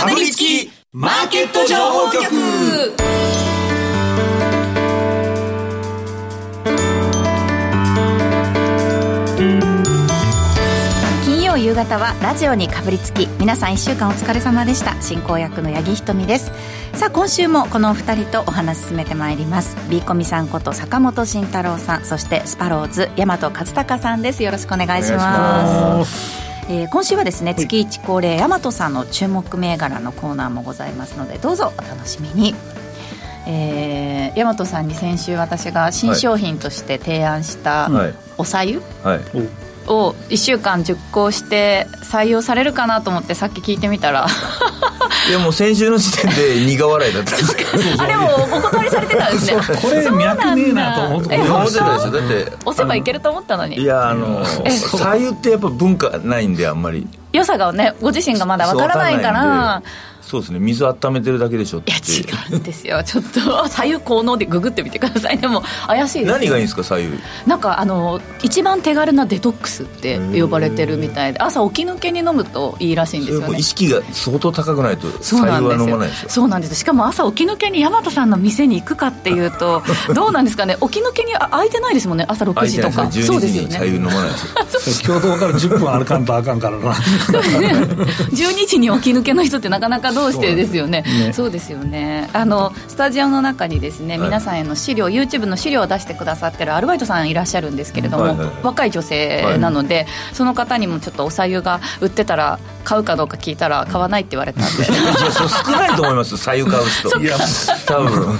かぶりつきマーケット情報局。金曜夕方はラジオにかぶりつき。皆さん1週間お疲れ様でした。進行役の八木ひとみです。さあ今週もこのお二人とお話進めてまいります。ビーコミさんこと坂本慎太郎さん。そしてスパローズ大和勝孝さんです。よろしくお願いしますえー、今週はですね月1恒例大和さんの注目銘柄のコーナーもございますのでどうぞお楽しみに。えー、大和さんに先週私が新商品として提案したおさゆ、はい。はいを1週間熟考して採用されるかなと思ってさっき聞いてみたら。いやもう先週の時点で苦笑いだった。んですけどあれもお断りされてたんですね。これ脈ねえなと思って思ってたでしょだって押せばいけると思ったのに。いやあの左右ってやっぱ文化ないんであんまり。良さがねご自身がまだわからないからそうですね。水温めてるだけでしょって。いや違うんですよ。ちょっと。左右効能でググってみてください。でも怪しいです何がいいんですか左右？なんかあの一番手軽なデトックスって呼ばれてるみたいで。朝起き抜けに飲むといいらしいんですよね。意識が相当高くないと左右は飲まないですよ。そうなんです。しかも朝起き抜けに大和さんの店に行くかっていうと どうなんですかね。起き抜けに空いてないですもんね。朝6時とか。そうですよね。左右飲まないですよ。共同から10分歩かんとあかんからな。12時に起き抜けの人ってなかなかどうしてですよね、ね、そうですよね。あのスタジオの中にですね、はい、皆さんへの資料 YouTube の資料を出してくださってるアルバイトさんいらっしゃるんですけれども、はいはいはい、若い女性なので、はい、その方にもちょっとおさゆが売ってたら買うかどうか聞いたら買わないって言われたんで。いや少ないと思いますさゆ買う人。いや多分。っ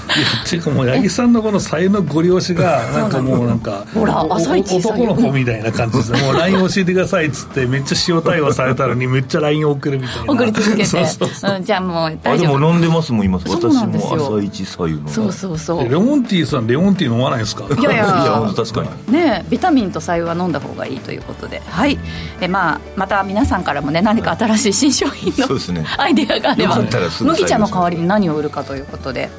ていうかもう八木さんのこのさゆのご利用しが なんかもうなんかほら朝一男の子みたいな感じですね。もう LINE 教えてくださいっつってめっちゃ塩対応されたのにめっちゃ LINE 送るみたいな。送り続けて。うん、じゃあもう。大丈夫あでも飲んでますもん今。私も朝一さゆの。そうそうそう。レモンティーさんレモンティー飲まないですか？いやいや。いや確かに。ねビタミンとさゆは飲んだ方がいいということで。はい。えまあまた皆さんからもね何か新しい新商品の、ね、アイデアがあれば麦茶の代わりに何を売るかということで、はい、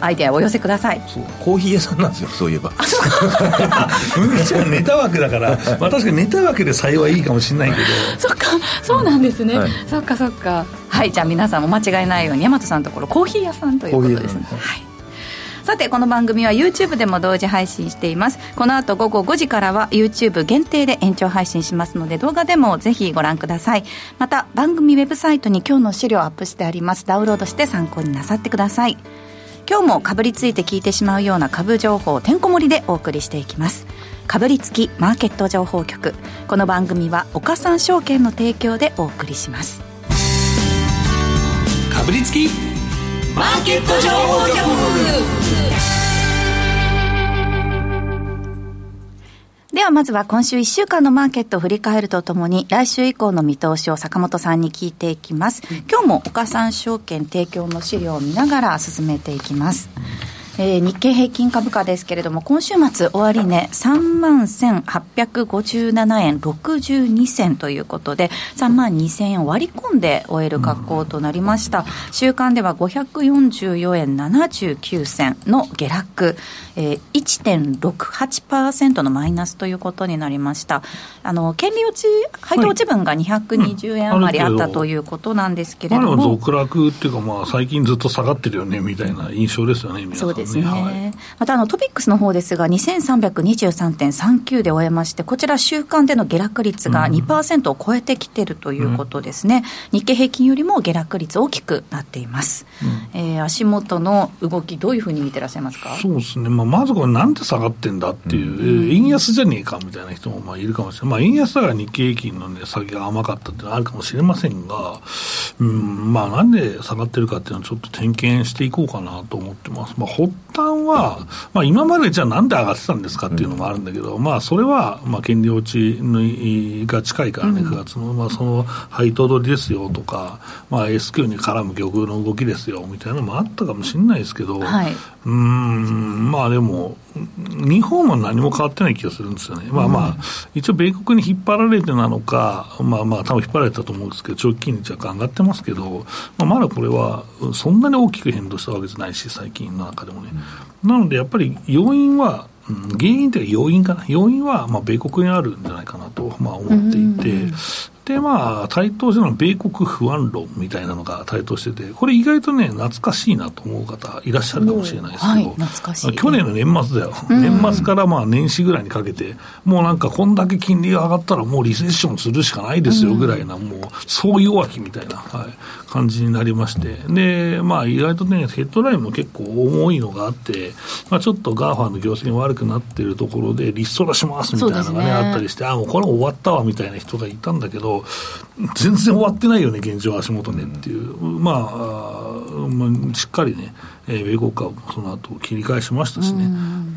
アイデアをお寄せください。コーヒー屋さんなんですよそういえば。麦茶ネタ枠だから、まあ、確かにネタ枠で採用はいいかもしれないけど。そっかそうなんですね、はい、そっかそっか。はいじゃあ皆さんも間違いないように大和さんのところコーヒー屋さんということですね。はいさてこの番組は YouTube でも同時配信しています。この後午後5時からは YouTube 限定で延長配信しますので動画でもぜひご覧ください。また番組ウェブサイトに今日の資料アップしてあります。ダウンロードして参考になさってください。今日もかぶりついて聞いてしまうような株情報てんこ盛りでお送りしていきます。かぶりつきマーケット情報局。この番組は岡三証券の提供でお送りします。かぶりつきマーケット情報局。ではまずは今週1週間のマーケットを振り返るとともに来週以降の見通しを坂本さんに聞いていきます、今日も岡三証券提供の資料を見ながら進めていきます、えー、日経平均株価ですけれども、今週末、終値、3万1857円62銭ということで、3万2000円を割り込んで終える格好となりました。週間では544円79銭の下落、えー、1.68%のマイナスということになりました。あの、権利落ち、配当落ち分が220円余りあったということなんですけれども。あ続落っていうか、まあ、最近ずっと下がってるよね、みたいな印象ですよね、皆さん、ね。ですね、はい、またあのトピックスの方ですが、2323.39で終えまして、こちら、週間での下落率が2%を超えてきてるということですね、うん、日経平均よりも下落率大きくなっています、うん、えー、足元の動き、どういうふうに見てらっしゃいますか？そうですね、まあ、まずこれ、なんで下がってんだっていう、うん、円安じゃねえかみたいな人もまあいるかもしれない、まあ、円安だから日経平均の、ね、先が甘かったっていうのはあるかもしれませんが、うん。まあ、なんで下がってるかっていうのは、ちょっと点検していこうかなと思ってます。まあ、発端は、まあ、今までじゃあなんで上がってたんですかっていうのもあるんだけど、うん、まあ、それは、まあ、権利落ちが近いからね、9月の、まあ、その配当取りですよとか、まあ、S q に絡む玉の動きですよみたいなのもあったかもしれないですけど、はい、うん、まあでも、日本は何も変わってない気がするんですよね。まあまあ、一応米国に引っ張られてなのか、まあまあ、多分引っ張られたと思うんですけど、長期金利若干上がってますけど、まあ、まだこれはそんなに大きく変動したわけじゃないし、最近の中でもね。なので、やっぱり要因は、原因というか要因かな、要因はまあ米国にあるんじゃないかなと、まあ、思っていて、で、まあ、台頭しての米国不安論みたいなのが台頭してて、これ意外とね、懐かしいなと思う方いらっしゃるかもしれないですけど、はい懐かしい。去年の年末だよ。年末からまあ年始ぐらいにかけて、もうなんかこんだけ金利が上がったらもうリセッションするしかないですよぐらいな、もう、そう弱気みたいな、はい、感じになりまして、で、まあ意外とね、ヘッドラインも結構重いのがあって、まあちょっと GAFA の業績が悪くなってるところで、リストラしますみたいなのがね、ね。あったりして、あ、もうこれ終わったわみたいな人がいたんだけど、全然終わってないよね、現状足元ねっていう。まあ、まあ、しっかりね、えー米国株もその後切り返しましたしね、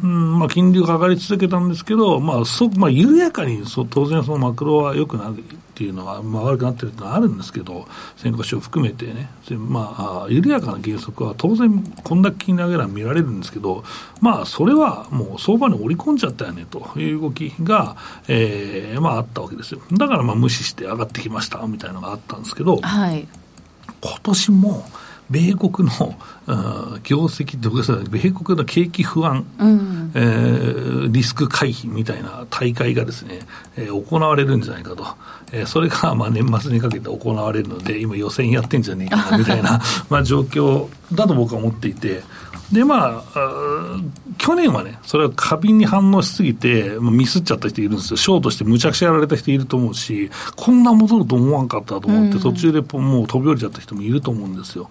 うんまあ、金利が上がり続けたんですけど、まあそまあ、緩やかにそ当然、そのマクロは良くなるっていうのは、まあ、悪くなってるっていうのはあるんですけど、先行指を含めてね、でまあ、緩やかな減速は当然、こんだけ金利上げら見られるんですけど、まあ、それはもう相場に織り込んじゃったよねという動きが、えーまあ、あったわけですよ。だからまあ無視して上がってきましたみたいなのがあったんですけど、はい。今年も米国の、うん業績とか、米国の景気不安、うん。えーリスク回避みたいな大会がですね、えー行われるんじゃないかと、えーそれがまあ年末にかけて行われるので、今、予選やってんじゃねえかなみたいな まあ状況だと僕は思っていて、でまあ、去年はね、それは過敏に反応しすぎて、まあミスっちゃった人いるんですよ、ショートしてむちゃくちゃやられた人いると思うし、こんな戻ると思わんかったと思って、途中でもう飛び降りちゃった人もいると思うんですよ。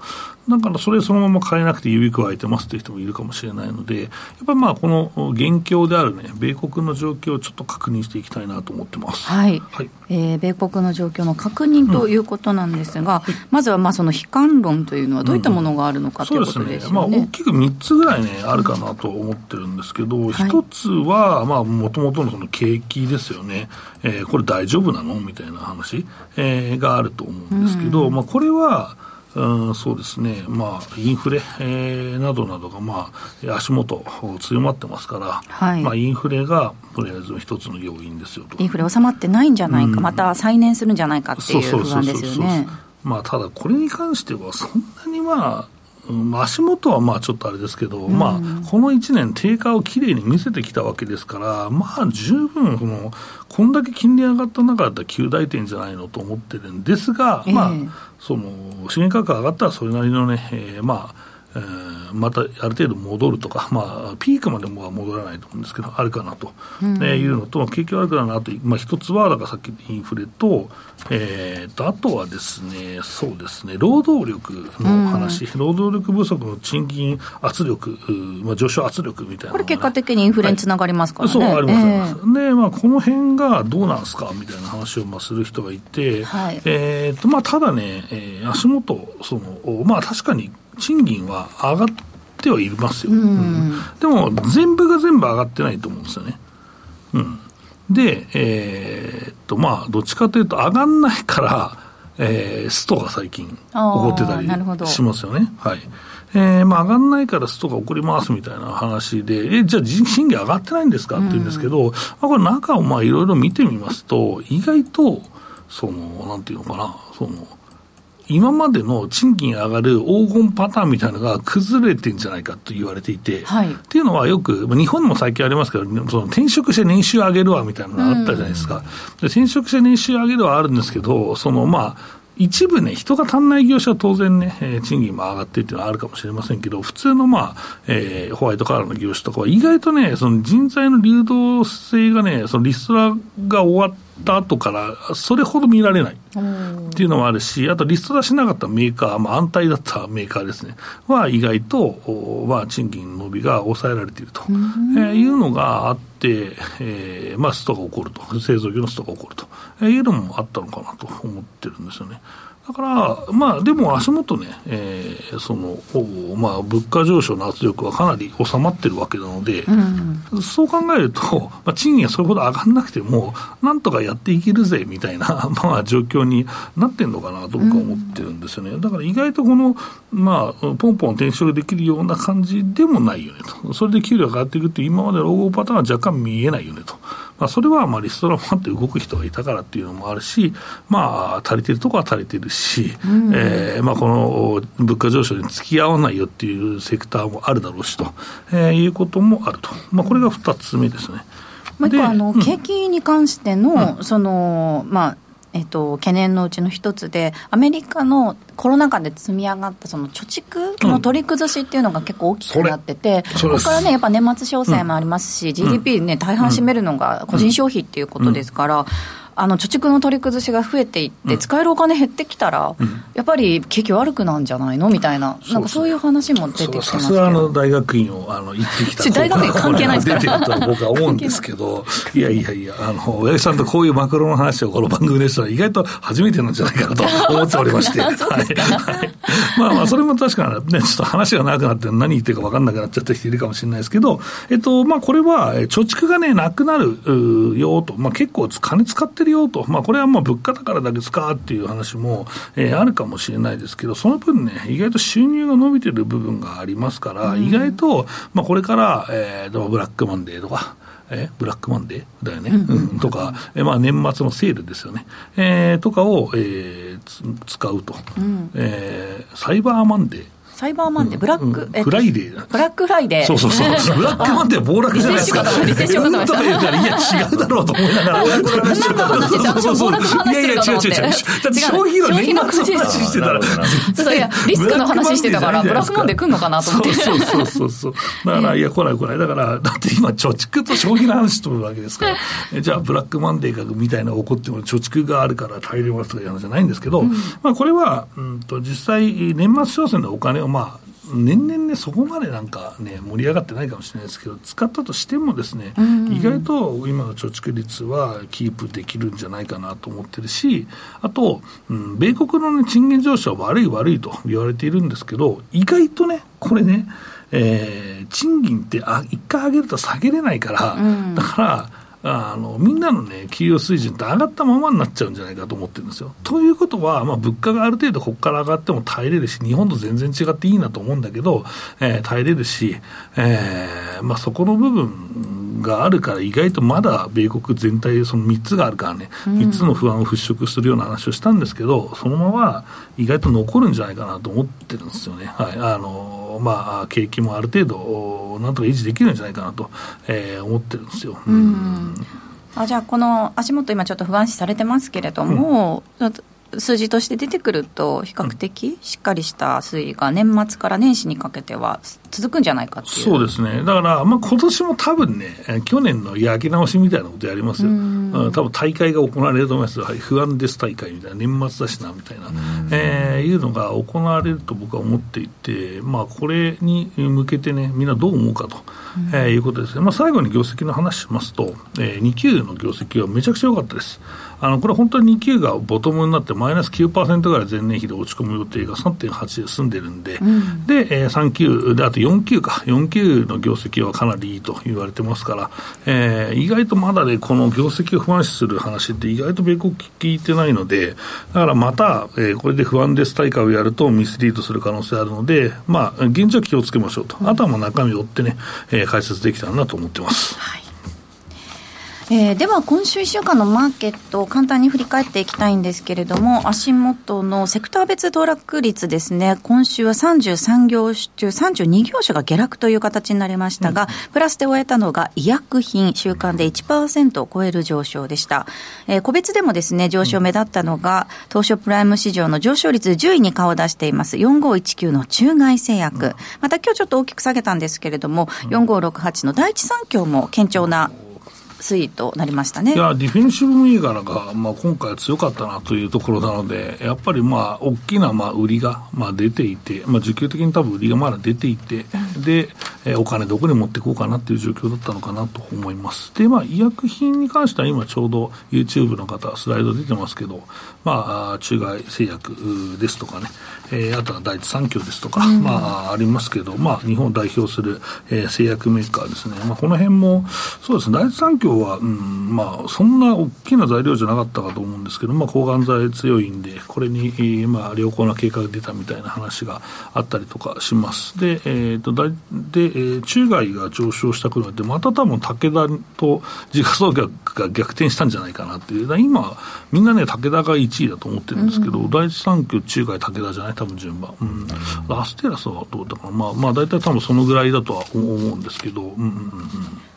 だからそれそのまま変えなくて指加えてますという人もいるかもしれないので、やっぱりまあこの現況であるね、米国の状況をちょっと確認していきたいなと思ってます。はい、はい。えー米国の状況の確認ということなんですが、まずはまあその悲観論というのはどういったものがあるのかということですよまあ、大ね。きく3つぐらいね、あるかなと思ってるんですけど、一、つは、まあ、もともとのその景気ですよね。えーこれ大丈夫なの？みたいな話、えーがあると思うんですけど、まあ、これは、うん、そうですね、まあ、インフレ、えーなどなどが、まあ、足元強まってますから、はいまあ、インフレがとりあえず一つの要因ですよと。インフレ収まってないんじゃないか、また再燃するんじゃないかっていう不安ですよね。まあ、ただ、これに関しては、そんなにまあ、うん足元はまあちょっとあれですけど、まあ、この1年、低下をきれいに見せてきたわけですから、まあ、十分その、こんだけ金利上がった中だったら、9大点じゃないのと思ってるんですが、ええ。まあ、その資源価格上がったらそれなりのね、えーまあ、えーまたある程度戻るとか、まあ、ピークまでもは戻らないと思うんですけど、あるかなと、えーいうのと、景気悪くなるなと、まあ、一つは、だからさっきインフレと、えーと、あとはですね、そうですね、労働力の話、労働力不足の賃金圧力、うーまあ、上昇圧力みたいなね、これ結果的にインフレにつながりますからね。そう、あります、えます。で、まあ、この辺がどうなんですかみたいな話をまあする人がいて、はい。えーと、まあ、ただね、えー足元、その、まあ、確かに賃金は上がってはいますよ。うんでも、全部が全部上がってないと思うんですよね。うん。で、えーっと、まあ、どっちかというと、上がんないから、えーストが最近起こってたりしますよね。はい。えーまあ、上がんないからストが起こりますみたいな話で、え、じゃあ賃金上がってないんですか？って言うんですけど、まあ、これ中をまあいろいろ見てみますと、意外と、その、なんていうのかな、その、今までの賃金上がる黄金パターンみたいなのが崩れてんじゃないかと言われていて、はいっていうのはよく、まあ日本も最近ありますけど、その転職して年収上げるわみたいなのがあったじゃないですか。で転職して年収上げるはあるんですけど、そのまあ、一部ね、人が足んない業種は当然ね、えー賃金も上がってっていうのはあるかもしれませんけど、普通のまあ、えーホワイトカラーの業種とかは意外とね、その人材の流動性がね、そのリストラが終わった後から、それほど見られない。っていうのもあるし、あとリストラしなかったメーカー、まあ、安泰だったメーカーですね、は意外と、まあ、賃金伸びが抑えられていると、えーいうのがあって、えーまあ、ストが起こると、製造業のストが起こると、えーいうのもあったのかなと思ってるんですよね。だから、まあ、でも足元ね、えーその、おまあ、物価上昇の圧力はかなり収まってるわけなので、そう考えると、まあ、賃金がそれほど上がらなくても、なんとかやっていけるぜみたいな、まあ、状況になってんのかなと僕は思ってるんですよね。だから意外とこの、まあ、ポンポン転職できるような感じでもないよねと。それで給料が上がっていくっていう今までの老後パターンは若干見えないよねと。まあ、それはまあリストラもあって動く人がいたからっていうのもあるし、まあ、足りてるとこは足りてるし、えーまあ、この物価上昇に付き合わないよっていうセクターもあるだろうしと、えーいうこともあると。まあ、これが二つ目ですね。もう一で個あの、うん景気に関しての、そのまあえっと、懸念のうちの一つで、アメリカのコロナ禍で積み上がったその貯蓄の取り崩しっていうのが結構大きくなってて、それここからね、やっぱ年末商戦もありますし、GDP ね、大半占めるのが個人消費っていうことですから、あの貯蓄の取り崩しが増えていって、使えるお金減ってきたら、やっぱり景気悪くなんじゃないの？みたいな、なんかそういう話も出てきてますけさすがあのど。大学院をあの行ってきたち大学院関係ないですか？ら出てるとは僕は思うんですけど、いやいやいや、あの、親父さんとこういうマクロの話をこの番組でしたら意外と初めてなんじゃないかなと思っておりまして。はい。はいまあまあ、それも確かにね、ちょっと話が長くなって何言ってるか分かんなくなっちゃった人いるかもしれないですけど、えっと、まあこれは、え貯蓄がね、なくなるよと、まあ結構金使ってるよと、まあこれはまあ物価だからだけ使うっていう話も、えーあるかもしれないですけど、その分ね、意外と収入が伸びてる部分がありますから、意外と、まあこれから、えー、でもブラックマンデーとか、えブラックマンデーだよね、うんとか、えまあ、年末のセールですよね、えーとかを、えーつ使うと、えーサイバーマンデー。サイバーマンデー、ブラック、うんえっとフライデーだブラックフライデー。そうそうそう。ブラックマンデーは暴落じゃないですか。リセッションかとら、いや、違うだろうと思いながら。何の話して私も暴落の話してるかと思っていやいや、違う違う違う。だって消費の年末の話してたら。そうそういやリスクの話してたからブラックマンデー来んのかなと思ってそうそうそうそう。だから、いや、来ない来ない。だから、だって今、貯蓄と消費の話してるわけですから。えじゃあ、ブラックマンデーかみたいな起こっても、貯蓄があるから耐えられますとかいう話じゃないんですけど、まあ、これは、うんと、実際、年末商戦のお金を、まあ、年々ね、そこまでなんかね、盛り上がってないかもしれないですけど、使ったとしてもですね、意外と今の貯蓄率はキープできるんじゃないかなと思ってるし、あと、うん、米国の、ね、賃金上昇は悪い悪いと言われているんですけど、意外とね、これね、えー賃金ってあ一回上げると下げれないから、だから、あのみんなの、ね、給与水準って上がったままになっちゃうんじゃないかと思ってるんですよ。ということは、まあ、物価がある程度ここから上がっても耐えれるし、日本と全然違っていいなと思うんだけど、えー耐えれるし、えーまあ、そこの部分があるから、意外とまだ米国全体でその3つがあるからね、3つの不安を払拭するような話をしたんですけど、そのまま意外と残るんじゃないかなと思ってるんですよね。はいあのまあ、景気もある程度、なんとか維持できるんじゃないかなと、えー思ってるんですよ。うん。あじゃあ、この足元、今ちょっと不安視されてますけれども、数字として出てくると、比較的しっかりした推移が年末から年始にかけては続くんじゃないかっていう。そうですね、だから、まあ今年も多分ね、えー去年の焼き直しみたいなことやりますよ、うん。多分大会が行われると思います。よ、はい、不安です大会みたいな、年末だしなみたいな、えーいうのが行われると僕は思っていて、まあ、これに向けてね、みんなどう思うかと、えーいうことですね、まあ、最後に業績の話しますと、えー、2級の業績はめちゃくちゃ良かったです。あのこれ本当に2級がボトムになってマイナス9%ぐらい前年比で落ち込む予定が3.8で済んでるんで、で、えー、3級で、あと4級か、4級の業績はかなりいいと言われてますから、えー意外とまだね、この業績を不安視する話って意外と米国聞いてないので、だからまた、えーこれで不安です大会をやるとミスリードする可能性あるので、まあ、現状は気をつけましょうと。あとはもう中身を追ってね、えー解説できたらなと思ってます。はいえーでは今週1週間のマーケットを簡単に振り返っていきたいんですけれども足元のセクター別騰落率ですね。今週は33業種中32業種が下落という形になりましたが、プラスで終えたのが医薬品週間で1%を超える上昇でした、えー個別でもですね上昇目立ったのが、東証プライム市場の上昇率10位に顔を出しています4519の中外製薬、また今日ちょっと大きく下げたんですけれども、4568の第一三共も堅調な推移となりましたね。いや、ディフェンシブ銘柄が、まあ、今回は強かったなというところなので、やっぱりまあ、大きなまあ売りがまあ出ていて、まあ、需給的に多分売りがまだ出ていて、で、えーお金どこに持っていこうかなっていう状況だったのかなと思います。で、まあ、医薬品に関しては今ちょうど YouTube の方、スライド出てますけど、まあ、中外製薬ですとかね、えーあとは第一三共ですとか、まあ、ありますけど、まあ、日本を代表する、えー製薬メーカーですね。まあ、この辺も、そうですね、第一三共は、うん、まあ、そんな大きな材料じゃなかったかと思うんですけど、まあ、抗がん剤強いんで、これに、えーまあ、良好な経過が出たみたいな話があったりとかします。で、えーと、だいで、えー中外が上昇したくなって、また多分武田と時価総額が逆転したんじゃないかなっていう。今、みんなね、武田が1位だと思ってるんですけど、第一三共、中外、武田じゃない？多分順番。うん。ラステラスはどうだかな。まあ、まあ、大体多分そのぐらいだとは思うんですけど、うんうんうんうん。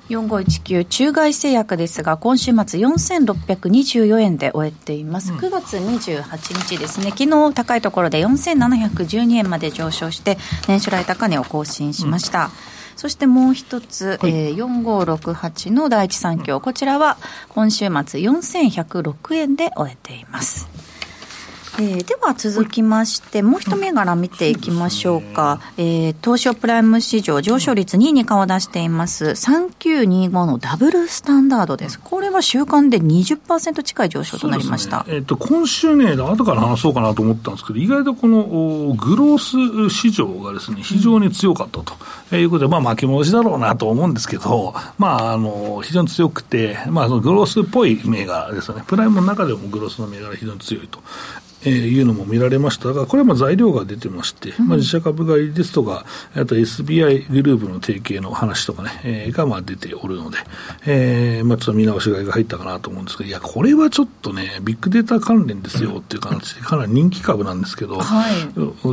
医4519中外製薬ですが今週末4624円で終えています、うん、9月28日ですね。昨日高いところで4712円まで上昇して年初来高値を更新しました、うん、そしてもう一つ、はい、えー、4568の第一三共、こちらは今週末4106円で終えていますえー、では続きまして、もう一銘柄見ていきましょうか、うえー、東証プライム市場上昇率2位に顔を出しています、3925のダブルスタンダードです、これは週間で20%近い上昇となりました、ね、えーと、今週ね、後から話そうかなと思ったんですけど、意外とこのグロース市場がですね非常に強かったと。いうことで、まあ、巻き戻しだろうなと思うんですけど、まあ、あの非常に強くて、まあ、そのグロースっぽい銘柄ですよね、プライムの中でもグロースの銘柄、非常に強いとえー、いうのも見られましたが、これはまあ材料が出てまして、うん、まあ、自社株買いですとか、あと SBI グループの提携の話とかね、えー、がまあ出ておるので、えー、まあちょっと見直し買いが入ったかなと思うんですけど、いや、これはちょっとね、ビッグデータ関連ですよっていう形で、かなり人気株なんですけど、は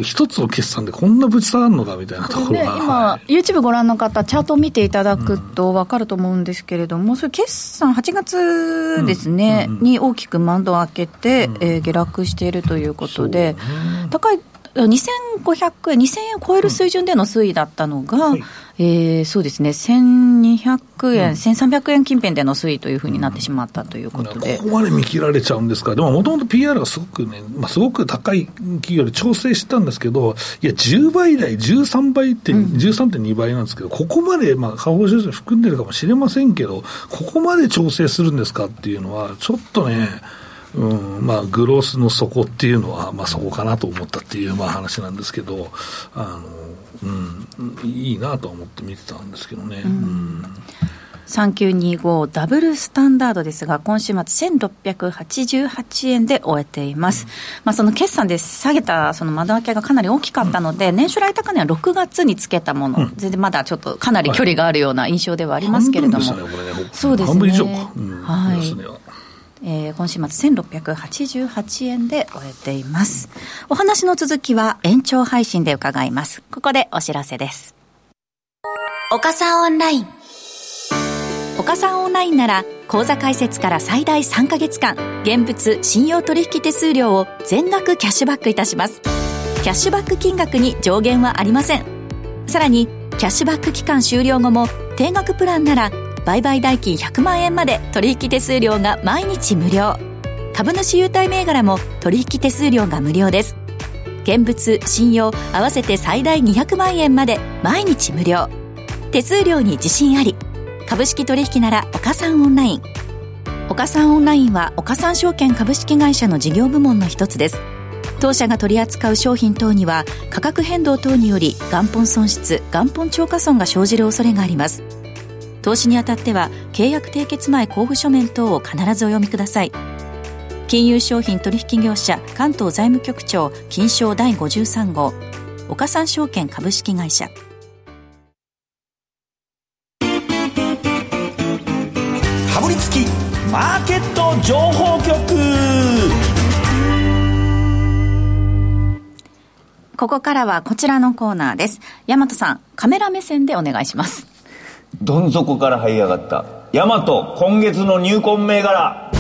い、一つの決算でこんなぶち下がるのかみたいなところが。ね、今、はい、YouTube ご覧の方、チャートを見ていただくと分かると思うんですけれども、うん、それ決算8月ですね、うんうん、に大きくマンドを開けて、うん、えー、下落しているということで、で、高い2500円、2000円を超える水準での推移だったのが、うん、えー、そうですね、1200円、うん、1300円近辺での推移というふうになってしまったということで、ここまで見切られちゃうんですか、でももともと PR がすごくね、まあ、すごく高い企業で調整してたんですけど、いや、10倍台、13倍って、13.2倍なんですけど、ここまで、まあ、下方修正含んでるかもしれませんけど、ここまで調整するんですかっていうのは、ちょっとね、うんまあ、グロースの底っていうのは、まあ、そこかなと思ったっていう、まあ、話なんですけど、あのうん、いいなと思って見てたんですけどね。うん、うん。3925ダブルスタンダードですが、今週末1688円で終えています。うん、まあその決算で下げたその窓開けがかなり大きかったので、うん、年初来高値は6月につけたもの、うん、全然まだちょっとかなり距離があるような印象ではありますけれども。はい。ね、そうですね。はい。えー、今週末1688円で終えています。お話の続きは延長配信で伺います。ここでお知らせです。岡さんオンライン。岡さんオンラインなら、口座開設から最大3ヶ月間、現物信用取引手数料を全額キャッシュバックいたします。キャッシュバック金額に上限はありません。さらに、キャッシュバック期間終了後も、定額プランなら、売買代金100万円まで取引手数料が毎日無料。株主優待銘柄も取引手数料が無料です。現物信用合わせて最大200万円まで毎日無料。手数料に自信あり。株式取引なら岡三オンライン。岡三オンラインは岡三証券株式会社の事業部門の一つです。当社が取り扱う商品等には価格変動等により元本損失元本超過損が生じる恐れがあります。投資にあたっては契約締結前交付書面等を必ずお読みください。金融商品取引業者関東財務局長金賞第53号。岡三証券株式会社。かぶりつきマーケット情報局。ここからはこちらのコーナーです。大和さんカメラ目線でお願いしますどん底から這い上がった。ヤマト今月の入魂銘柄。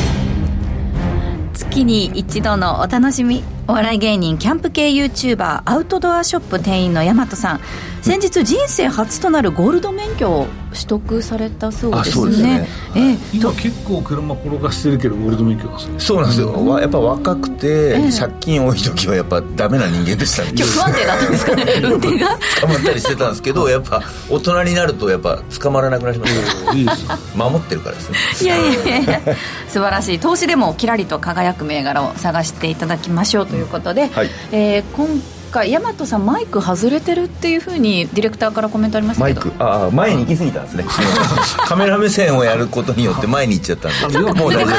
月に一度のお楽しみ。お笑い芸人キャンプ系 YouTuber アウトドアショップ店員の大和さん先日人生初となるゴールド免許を取得されたそうですね。すねえー、今結構車転がしてるけどゴールド免許なんですね。そうなんですよ。うん、やっぱ若くて、借金多い時はやっぱダメな人間でしたね。今日不安定だったんですかね。運転が？捕まったりしてたんですけど、やっぱ大人になるとやっぱ捕まらなくなりました。いいです守ってるからですね。いやいやいや素晴らしい。投資でもキラリと輝く銘柄を探していただきましょうということで、はい、えー、今回大和さんマイク外れてるっていうふうにディレクターからコメントありましたけど。マイクああ前に行き過ぎたんですね。カメラ目線をやることによって前に行っちゃったんで。もう大丈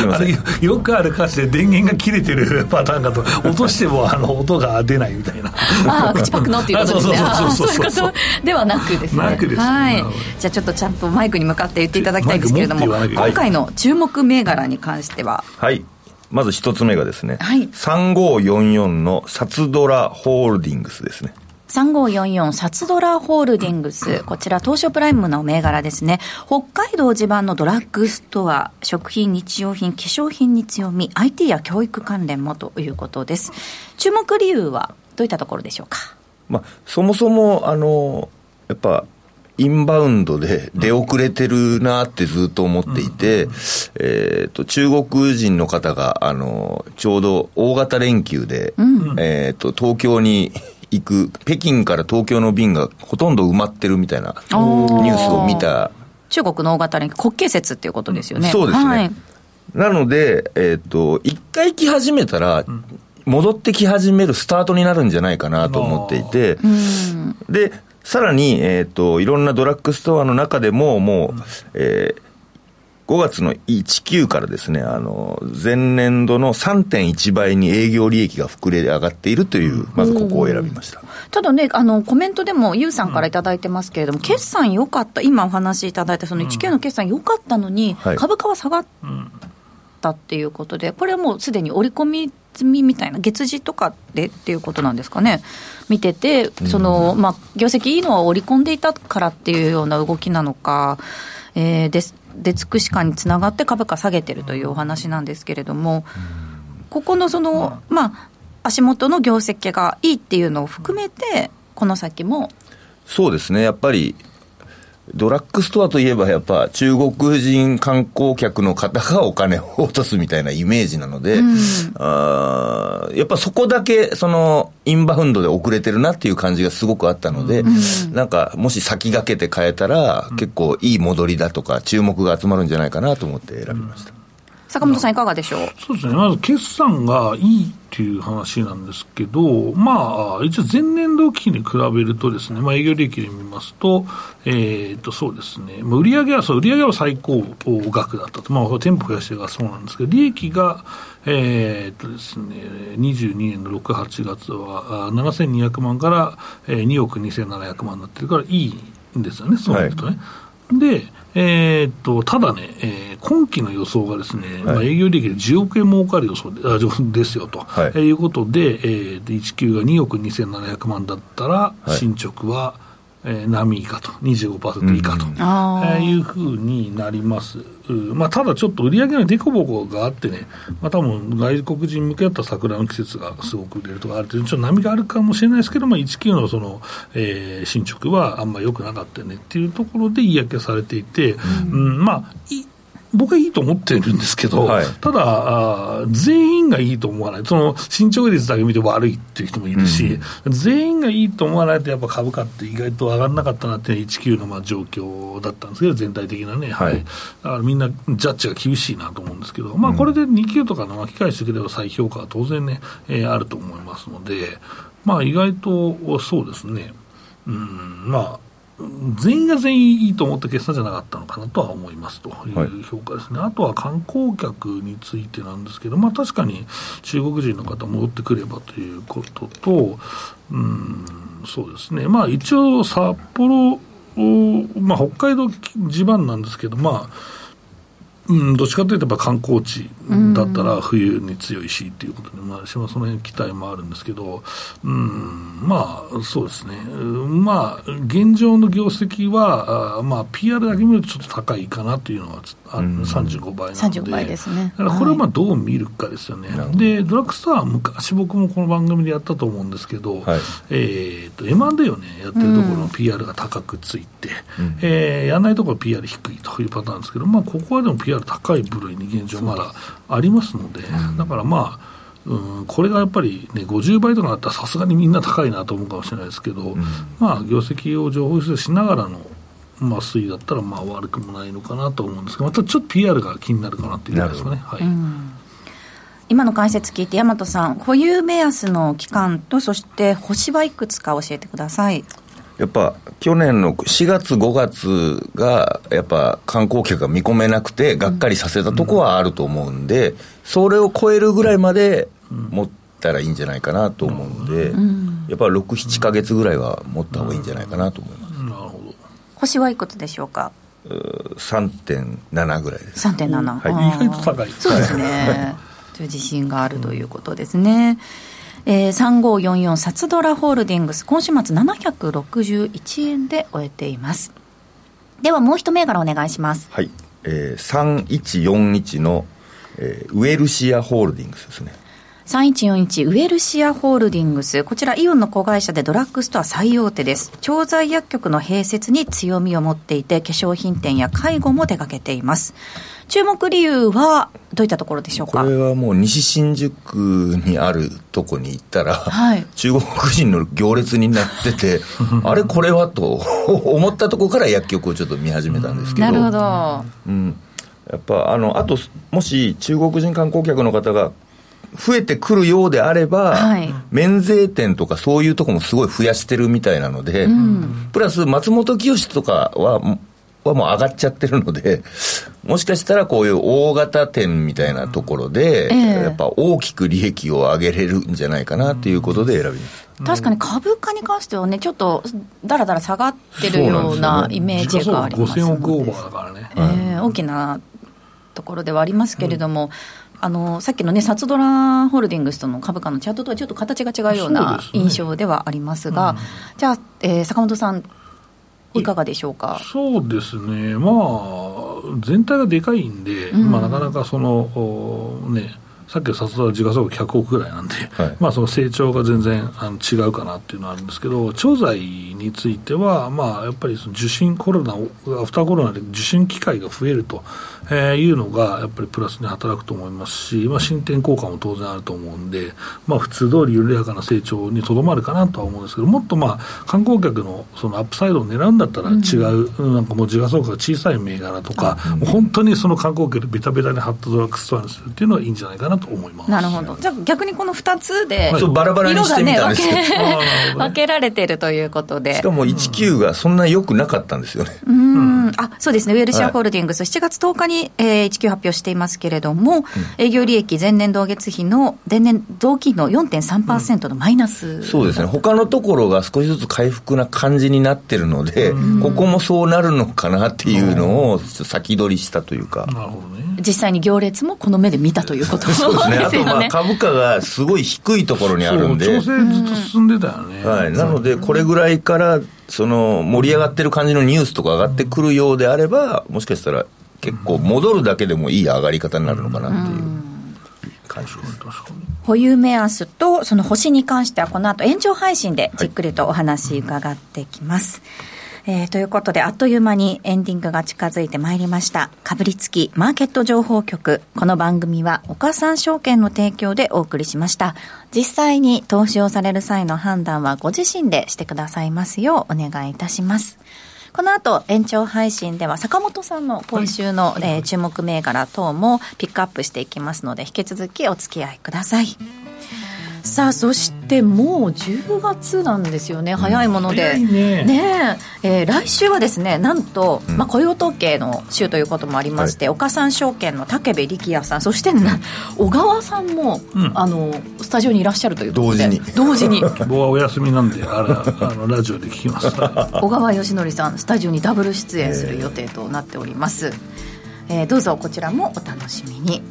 夫。よくある歌詞で電源が切れてるパターンだと落としてもあの音が出ないみたいな。ああ口パクのっていうことですね。そういうことではなくですね。はい。じゃあちょっとちゃんとマイクに向かって言っていただきたいんですけれども今回の注目銘柄に関しては。はいまず一つ目がですね、はい、3544のサツドラホールディングスですね。3544サツドラホールディングス。こちら東証プライムの銘柄ですね。北海道地盤のドラッグストア、食品、日用品、化粧品に強み、IT や教育関連もということです。注目理由はどういったところでしょうか？まあ、そもそも、あの、やっぱ、インバウンドで出遅れてるなってずっと思っていて、えっ、と、中国人の方が、あの、ちょうど大型連休で、えっ、と、東京に行く、北京から東京の便がほとんど埋まってるみたいなニュースを見た。中国の大型連休、国慶節っていうことですよね。そうですね。はいなので、えっ、と、一回来始めたら、戻ってき始めるスタートになるんじゃないかなと思っていて、で、さらに、えっ、と、いろんなドラッグストアの中でも、もう、えー5月の19からですね、あの、前年度の3.1倍に営業利益が膨れ上がっているという、まずここを選びました。ただね、あのコメントでも、ユウさんから頂いてますけれども、決算良かった、今お話しいただいたその19の決算良かったのに、はい。株価は下がったっていうことで、これはもうすでに織り込み済みみたいな、月次とかでっていうことなんですかね、見てて、そのまあ、業績いいのは織り込んでいたからっていうような動きなのか、えー、です出尽くし感につながって株価下げてるというお話なんですけれども、ここのその、まあ、足元の業績がいいっていうのを含めて、この先もそうですね、やっぱり、ドラッグストアといえば、やっぱ中国人観光客の方がお金を落とすみたいなイメージなので、あーやっぱそこだけ、その、インバウンドで遅れてるなっていう感じがすごくあったので、なんか、もし先駆けて変えたら、結構いい戻りだとか、注目が集まるんじゃないかなと思って選びました。坂本さん、いかがでしょう？そうですね、まず決算がいいっていう話なんですけど、まあ、一応前年度期に比べるとですね、まあ、営業利益で見ますと、えー、とそうですね、まあ、売上はそう、売上は最高額だったと、まあ、店舗増やしてがそうなんですけど、利益が、えー、とですね、22年の6、8月はあ7200万から、えー、2億2700万になってるから、いいんですよね、そうなるとね。で、えーっと、ただね、えー今期の予想がですね、まあ、営業利益で10億円儲かる予想であですよと、はい。えーいうことで、えー、で19が2億2700万だったら、い。進捗は、えー波以下と、25%以下と、あー。えーいうふうになります。うんまあ、ただちょっと売り上げの凸凹があってね、まあ、多分外国人向けだった桜の季節がすごく売れるとかあるという、ちょっと波があるかもしれないですけど、まあ、19のその、えー進捗はあんまり良くなかったよねっていうところで嫌気がされていて、うんまあ、い僕はいいと思ってるんですけど、はい。ただあー、全員がいいと思わない、その進捗率だけ見て悪いっていう人もいるし、全員がいいと思わないと、やっぱ株価って意外と上がらなかったなって、19のまあ状況だったんですけど、全体的なね、はい。だからみんなジャッジが厳しいなと思うんですけど、まあ、これで2級とかの巻き返してくれば再評価は当然ね、えーあると思いますので、まあ、意外とそうですね、うん、まあ、全員が全員いいと思った決算じゃなかったのかなとは思いますという評価ですね、あとは観光客についてなんですけど、まあ、確かに中国人の方戻ってくればということと、うん、そうですね、まあ、一応、札幌、まあ、北海道地盤なんですけど、まあ、うん、どっちかというとやっぱ観光地だったら冬に強いしっていうことで、まあ、私はその辺期待もあるんですけど、うん、まあそうですね、うんまあ現状の業績は、あまあ PR だけ見るとちょっと高いかなというのはつあ35倍なので、35倍ですね。だからこれをまあどう見るかですよね、でドラッグストアは昔僕もこの番組でやったと思うんですけど、はい。えー、と M&A をねやってるところの PR が高くついて、えーやらないところは PR 低いというパターンですけど、まあ、ここはでも PR 高い部類に現状まだありますので、だからまあ、うん、これがやっぱりね、50倍とかなったらさすがにみんな高いなと思うかもしれないですけど、まあ、業績を情報修正しながらの、まあ、推移だったらまあ悪くもないのかなと思うんですけど、またちょっと PR が気になるかなっていうとですかね。はい今の解説聞いて、大和さん、保有目安の期間と、そして星はいくつか教えてください。やっぱ去年の4月、5月が、やっぱ観光客が見込めなくて、がっかりさせたとこはあると思うんで、それを超えるぐらいまで持ったらいいんじゃないかなと思うんで、やっぱ6、7か月ぐらいは持った方がいいんじゃないかなと思います。なるほど星はいくつでしょうか？3.7ぐらいです。3.7。はい意外と高いそうですね。という自信があるということですね。えー、3544サツドラホールディングス、今週末761円で終えています。ではもう一銘柄お願いします。はい。えー、3141の、えー、ウェルシアホールディングスですね。3141ウェルシアホールディングス。こちらイオンの子会社でドラッグストア最大手です。調剤薬局の併設に強みを持っていて、化粧品店や介護も手掛けています。注目理由はどういったところでしょうか？これはもう西新宿にあるとこに行ったら、はい、中国人の行列になってて あれこれはと 思ったところから薬局をちょっと見始めたんですけどなるほど、うん、やっぱあのあともし中国人観光客の方が増えてくるようであれば、はい、免税店とかそういうとこもすごい増やしてるみたいなので、うん、プラス松本清とかは、はもう上がっちゃってるので、もしかしたらこういう大型店みたいなところで、えー、やっぱ大きく利益を上げれるんじゃないかなということで選びます。確かに株価に関してはね、ちょっとだらだら下がってるようなイメージがありますので、5000億オーバーだからね、えー、大きなところではありますけれども、うんあのさっきのね、サツドラホールディングスとの株価のチャートとはちょっと形が違うような印象ではありますが、すねうん、じゃあ、えー、坂本さん、いかがでしょうか？そうですね、まあ、全体がでかいんで、うん、まあ、なかなかその、ね、さっきの札は時価総額100億ぐらいなんで、はい、まあその成長が全然あの違うかなっていうのはあるんですけど、調剤については、まあやっぱりその受診コロナ、アフターコロナで受診機会が増えると、えー、いうのがやっぱりプラスに働くと思いますし、まあ進展効果も当然あると思うんで、まあ普通通り緩やかな成長にとどまるかなとは思うんですけど、もっとまあ観光客のそのアップサイドを狙うんだったら違う、うん、なんかもう時価総額が小さい銘柄とか、もう本当にその観光客でベタベタに貼ったドラッグストアにするっていうのはいいんじゃないかなと思います。なるほど。じゃあ逆にこの2つで、はい、バラバラにしてみたんですけど、ね、分けられてるということで。しかも19がそんな良くなかったんですよね。うん。あ、そうですね。ウェルシアホールディングス、7月10日に、えー、19発表していますけれども、うん、営業利益前年同月比の、前年同期比の4.3%のマイナス、うん、そうですね。他のところが少しずつ回復な感じになってるので、うん、ここもそうなるのかなっていうのを先取りしたというか。なるほどね。実際に行列もこの目で見たということですね。そうですね。あとまあ株価がすごい低いところにあるんで。調整ずっと進んでたよね。はい。なので、これぐらいから、その、盛り上がってる感じのニュースとか上がってくるようであれば、もしかしたら結構戻るだけでもいい上がり方になるのかなっていう。感じです保有目安とその星に関してはこの後延長配信でじっくりとお話伺ってきます、はいえー、ということで、あっという間にエンディングが近づいてまいりました。かぶりつきマーケット情報局。この番組は、岡三証券の提供でお送りしました。実際に投資をされる際の判断はご自身でしてくださいますようお願いいたします。この後、延長配信では坂本さんの今週の、はい、えー、注目銘柄等もピックアップしていきますので、引き続きお付き合いください。さあそしてもう10月なんですよね、早いもので、ね。ねえ。ー、来週はですねなんと、まあ、雇用統計の週ということもありまして、はい、岡三証券の武部力也さん、そしてな小川さんも、うん、あのスタジオにいらっしゃるということで、同時に。僕はお休みなんで、あらあのラジオで聞きます、小川義則さん、スタジオにダブル出演する予定となっております。えー、どうぞこちらもお楽しみに。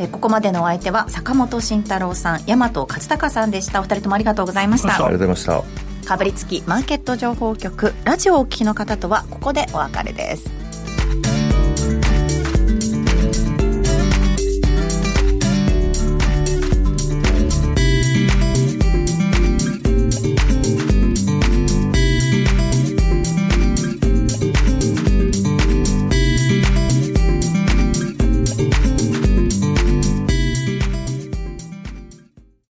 えここまでのお相手は坂本慎太郎さん大和勝孝さんでした。お二人ともありがとうございました。ありがとうございました。かぶりつきマーケット情報局ラジオをお聞きの方とはここでお別れです